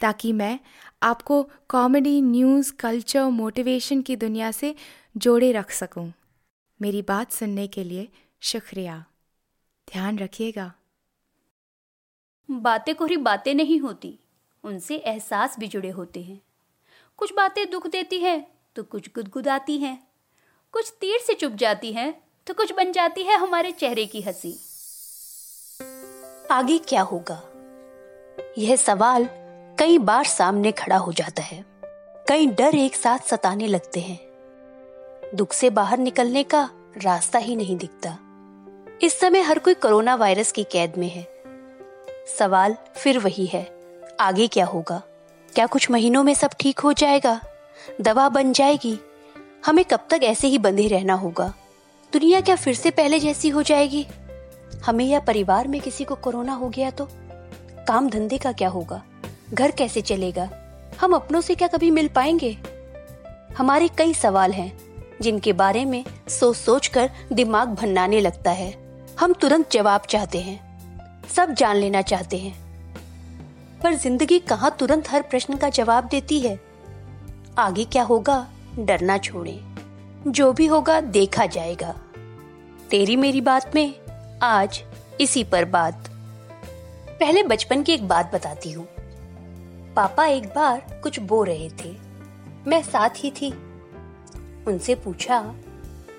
ताकि मैं आपको कॉमेडी न्यूज़ कल्चर मोटिवेशन की दुनिया से जोड़े रख सकूँ। मेरी बात सुनने के लिए शुक्रिया। ध्यान रखिएगा। बातें कोरी बातें नहीं होती उनसे एहसास भी जुड़े होते हैं। कुछ बातें दुख देती हैं तो कुछ गुदगुदाती हैं। कुछ तीर से चुप जाती हैं तो कुछ बन जाती है हमारे चेहरे की हँसी। आगे क्या होगा? यह सवाल कई बार सामने खड़ा हो जाता है। कई डर एक साथ सताने लगते हैं। दुख से बाहर निकलने का रास्ता ही नहीं दिखता। इस समय हर कोई कोरोना वायरस की कैद में है। सवाल फिर वही है, आगे क्या होगा? क्या कुछ महीनों में सब ठीक हो जाएगा? दवा बन जाएगी? हमें कब तक ऐसे ही बंधे रहना होगा? दुनिया क्या फिर से पहले जैसी हो जाएगी? हमें या परिवार में किसी को कोरोना हो गया तो? काम धंधे का क्या होगा? घर कैसे चलेगा? हम अपनों से क्या कभी मिल पाएँगे? हमारे कई सवाल हैं, जिनके बारे में सोच सोच कर दिमाग भन्नाने लगता है। हम तुरंत जवाब चाहते हैं। सब जान लेना चाहते हैं। पर ज़िंदगी कहाँ तुरंत हर प्रश्न का जवाब देती है? आगे क्या होगा? डरना छोड़े। जो भी होगा, देखा जाएगा। तेरी मेरी बात में आज इसी पर बात। पहले बचपन की एक बात बताती हूँ। पापा एक बार कुछ बो रहे थे। मैं साथ ही थी। उनसे पूछा,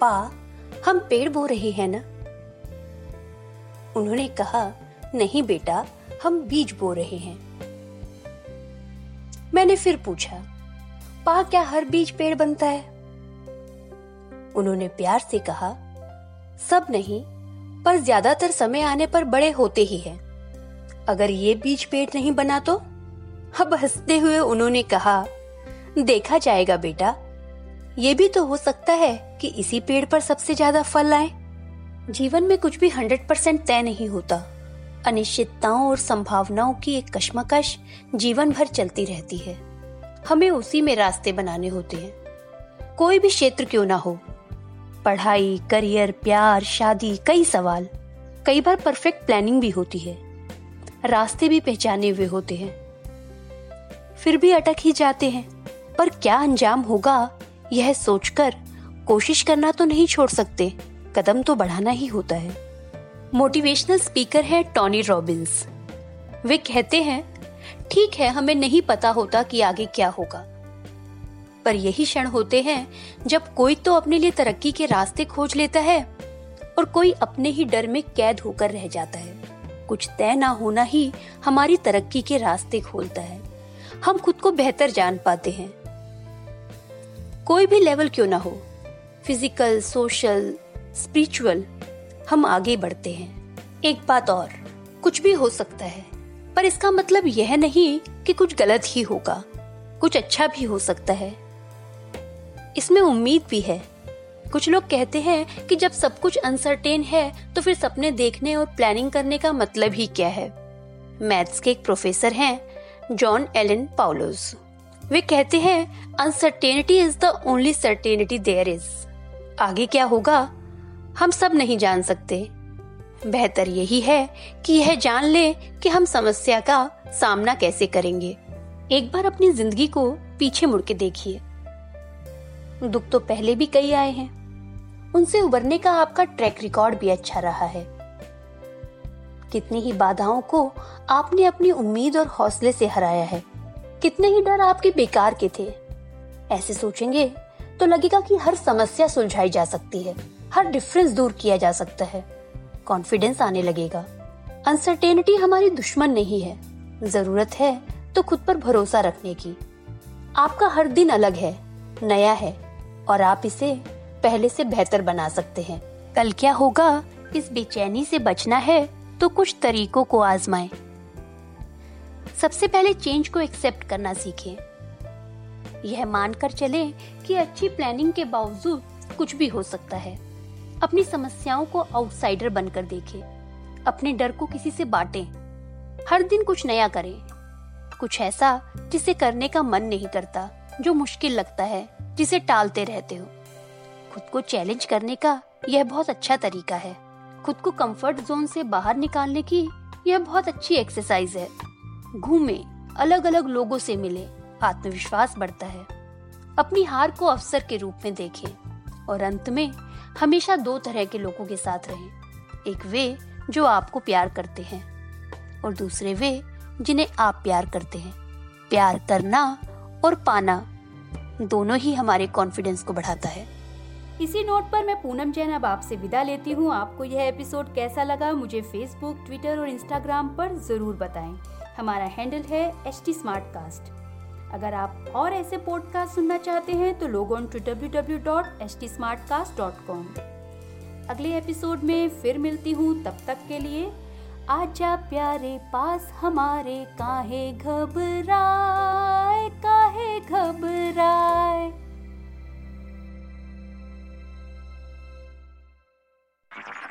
पा, हम पेड़ बो रहे हैं ना? उन्होंने कहा, नहीं बेटा, हम बीज बो रहे हैं। मैंने फिर पूछा, पा, क्या हर बीज पेड़ बनता है? उन्होंने प्यार से कहा, सब नहीं, पर ज़्यादातर समय आने पर बड़े होते ही हैं। अगर ये बीज पेड़ नहीं बना तो? अब हँसते हुए उन्होंने कहा, देखा जाएगा बेटा, ये भी तो हो सकता है कि इसी पेड़ पर सबसे ज़्यादा फल आए जीवन में कुछ भी हंड्रेड परसेंट तय नहीं होता। अनिश्चितताओं और संभावनाओं की एक कश्मकश जीवन भर चलती रहती है। हमें उसी में रास्ते बनाने होते हैं। कोई भी क्षेत्र क्यों ना हो। पढ़ाई, करियर, प्यार, शादी, कई सवाल। कई बार परफेक्ट प्लानिंग भी होती है। रास्ते भी पहचाने हुए होते हैं। फिर भी अटक ही जाते हैं। पर क्या अंजाम होगा, यह सोचकर कोशिश करना तो नहीं छोड़ सकते। कदम तो बढ़ाना ही होता है। मोटिवेशनल स्पीकर है टॉनी रॉबिन्स वे कहते हैं, ठीक है, हमें नहीं पता होता कि आगे क्या होगा। पर यही क्षण होते हैं जब कोई तो अपने लिए तरक्की के रास्ते खोज लेता है और कोई अपने ही डर में कैद होकर रह जाता है। कुछ तय ना होना ही हमारी तरक्की के रास्ते खोलता है। हम खुद को बेहतर जान पाते हैं। कोई भी लेवल क्यों ना हो, फ़िज़िकल, सोशल, स्पिरिचुअल, हम आगे बढ़ते हैं। एक बात और, कुछ भी हो सकता है, पर इसका मतलब यह नहीं कि कुछ गलत ही होगा, कुछ अच्छा भी हो सकता है। इसमें उम्मीद भी है। कुछ लोग कहते हैं कि जब सब कुछ अनसर्टेन है तो फिर सपने देखने और प्लानिंग करने का मतलब ही क्या है? मैथ्स के एक प्रोफेसर हैं। John Allen पाउलोस। वे कहते हैं uncertainty is the only certainty there is आगे क्या होगा? हम सब नहीं जान सकते। बेहतर यही है कि यह जान ले कि हम समस्या का सामना कैसे करेंगे। एक बार अपनी ज़िंदगी को पीछे मुड़ के देखिए। दुख तो पहले भी कई आए हैं। उनसे उबरने का आपका ट्रैक रिकॉर्ड भी अच्छा रहा है। कितनी ही बाधाओं को आपने अपनी उम्मीद और हौसले से हराया है। कितने ही डर आपके बेकार के थे। ऐसे सोचेंगे तो लगेगा कि हर समस्या सुलझाई जा सकती है, हर डिफरेंस दूर किया जा सकता है। कॉन्फिडेंस आने लगेगा। अनसर्टेनिटी हमारी दुश्मन नहीं है। ज़रूरत है तो खुद पर भरोसा रखने की। आपका हर दिन अलग है, नया है, और आप इसे पहले से बेहतर बना सकते हैं। कल क्या होगा? इस बेचैनी से बचना है। तो कुछ तरीकों को आजमाएँ। सबसे पहले चेंज को एक्सेप्ट करना सीखें। यह मानकर चले कि अच्छी प्लानिंग के बावजूद कुछ भी हो सकता है। अपनी समस्याओं को आउटसाइडर बनकर देखें। अपने डर को किसी से बांटें। हर दिन कुछ नया करें। कुछ ऐसा जिसे करने का मन नहीं करता, जो मुश्किल लगता है, जिसे टालते रहते हो। खुद को चैलेंज करने का यह बहुत अच्छा तरीका है। खुद को कंफर्ट जोन से बाहर निकालने की यह बहुत अच्छी एक्सरसाइज है। घूमे अलग अलग लोगों से मिले, आत्मविश्वास बढ़ता है। अपनी हार को अवसर के रूप में देखें और अंत में हमेशा दो तरह के लोगों के साथ रहें। एक वे जो आपको प्यार करते हैं और दूसरे वे जिन्हें आप प्यार करते हैं। प्यार करना और पाना दोनों ही हमारे कॉन्फिडेंस को बढ़ाता है। इसी नोट पर मैं पूनम जैन अब आपसे विदा लेती हूँ। आपको यह एपिसोड कैसा लगा, मुझे फेसबुक ट्विटर और इंस्टाग्राम पर ज़रूर बताएँ। हमारा हैंडल है एच टी अगर आप और ऐसे पॉडकास्ट सुनना चाहते हैं तो लोग ऑन टू टी अगले एपिसोड में फिर मिलती हूँ। तब तक के लिए, आजा प्यारे पास हमारे काहे घबराए काहे घबराए।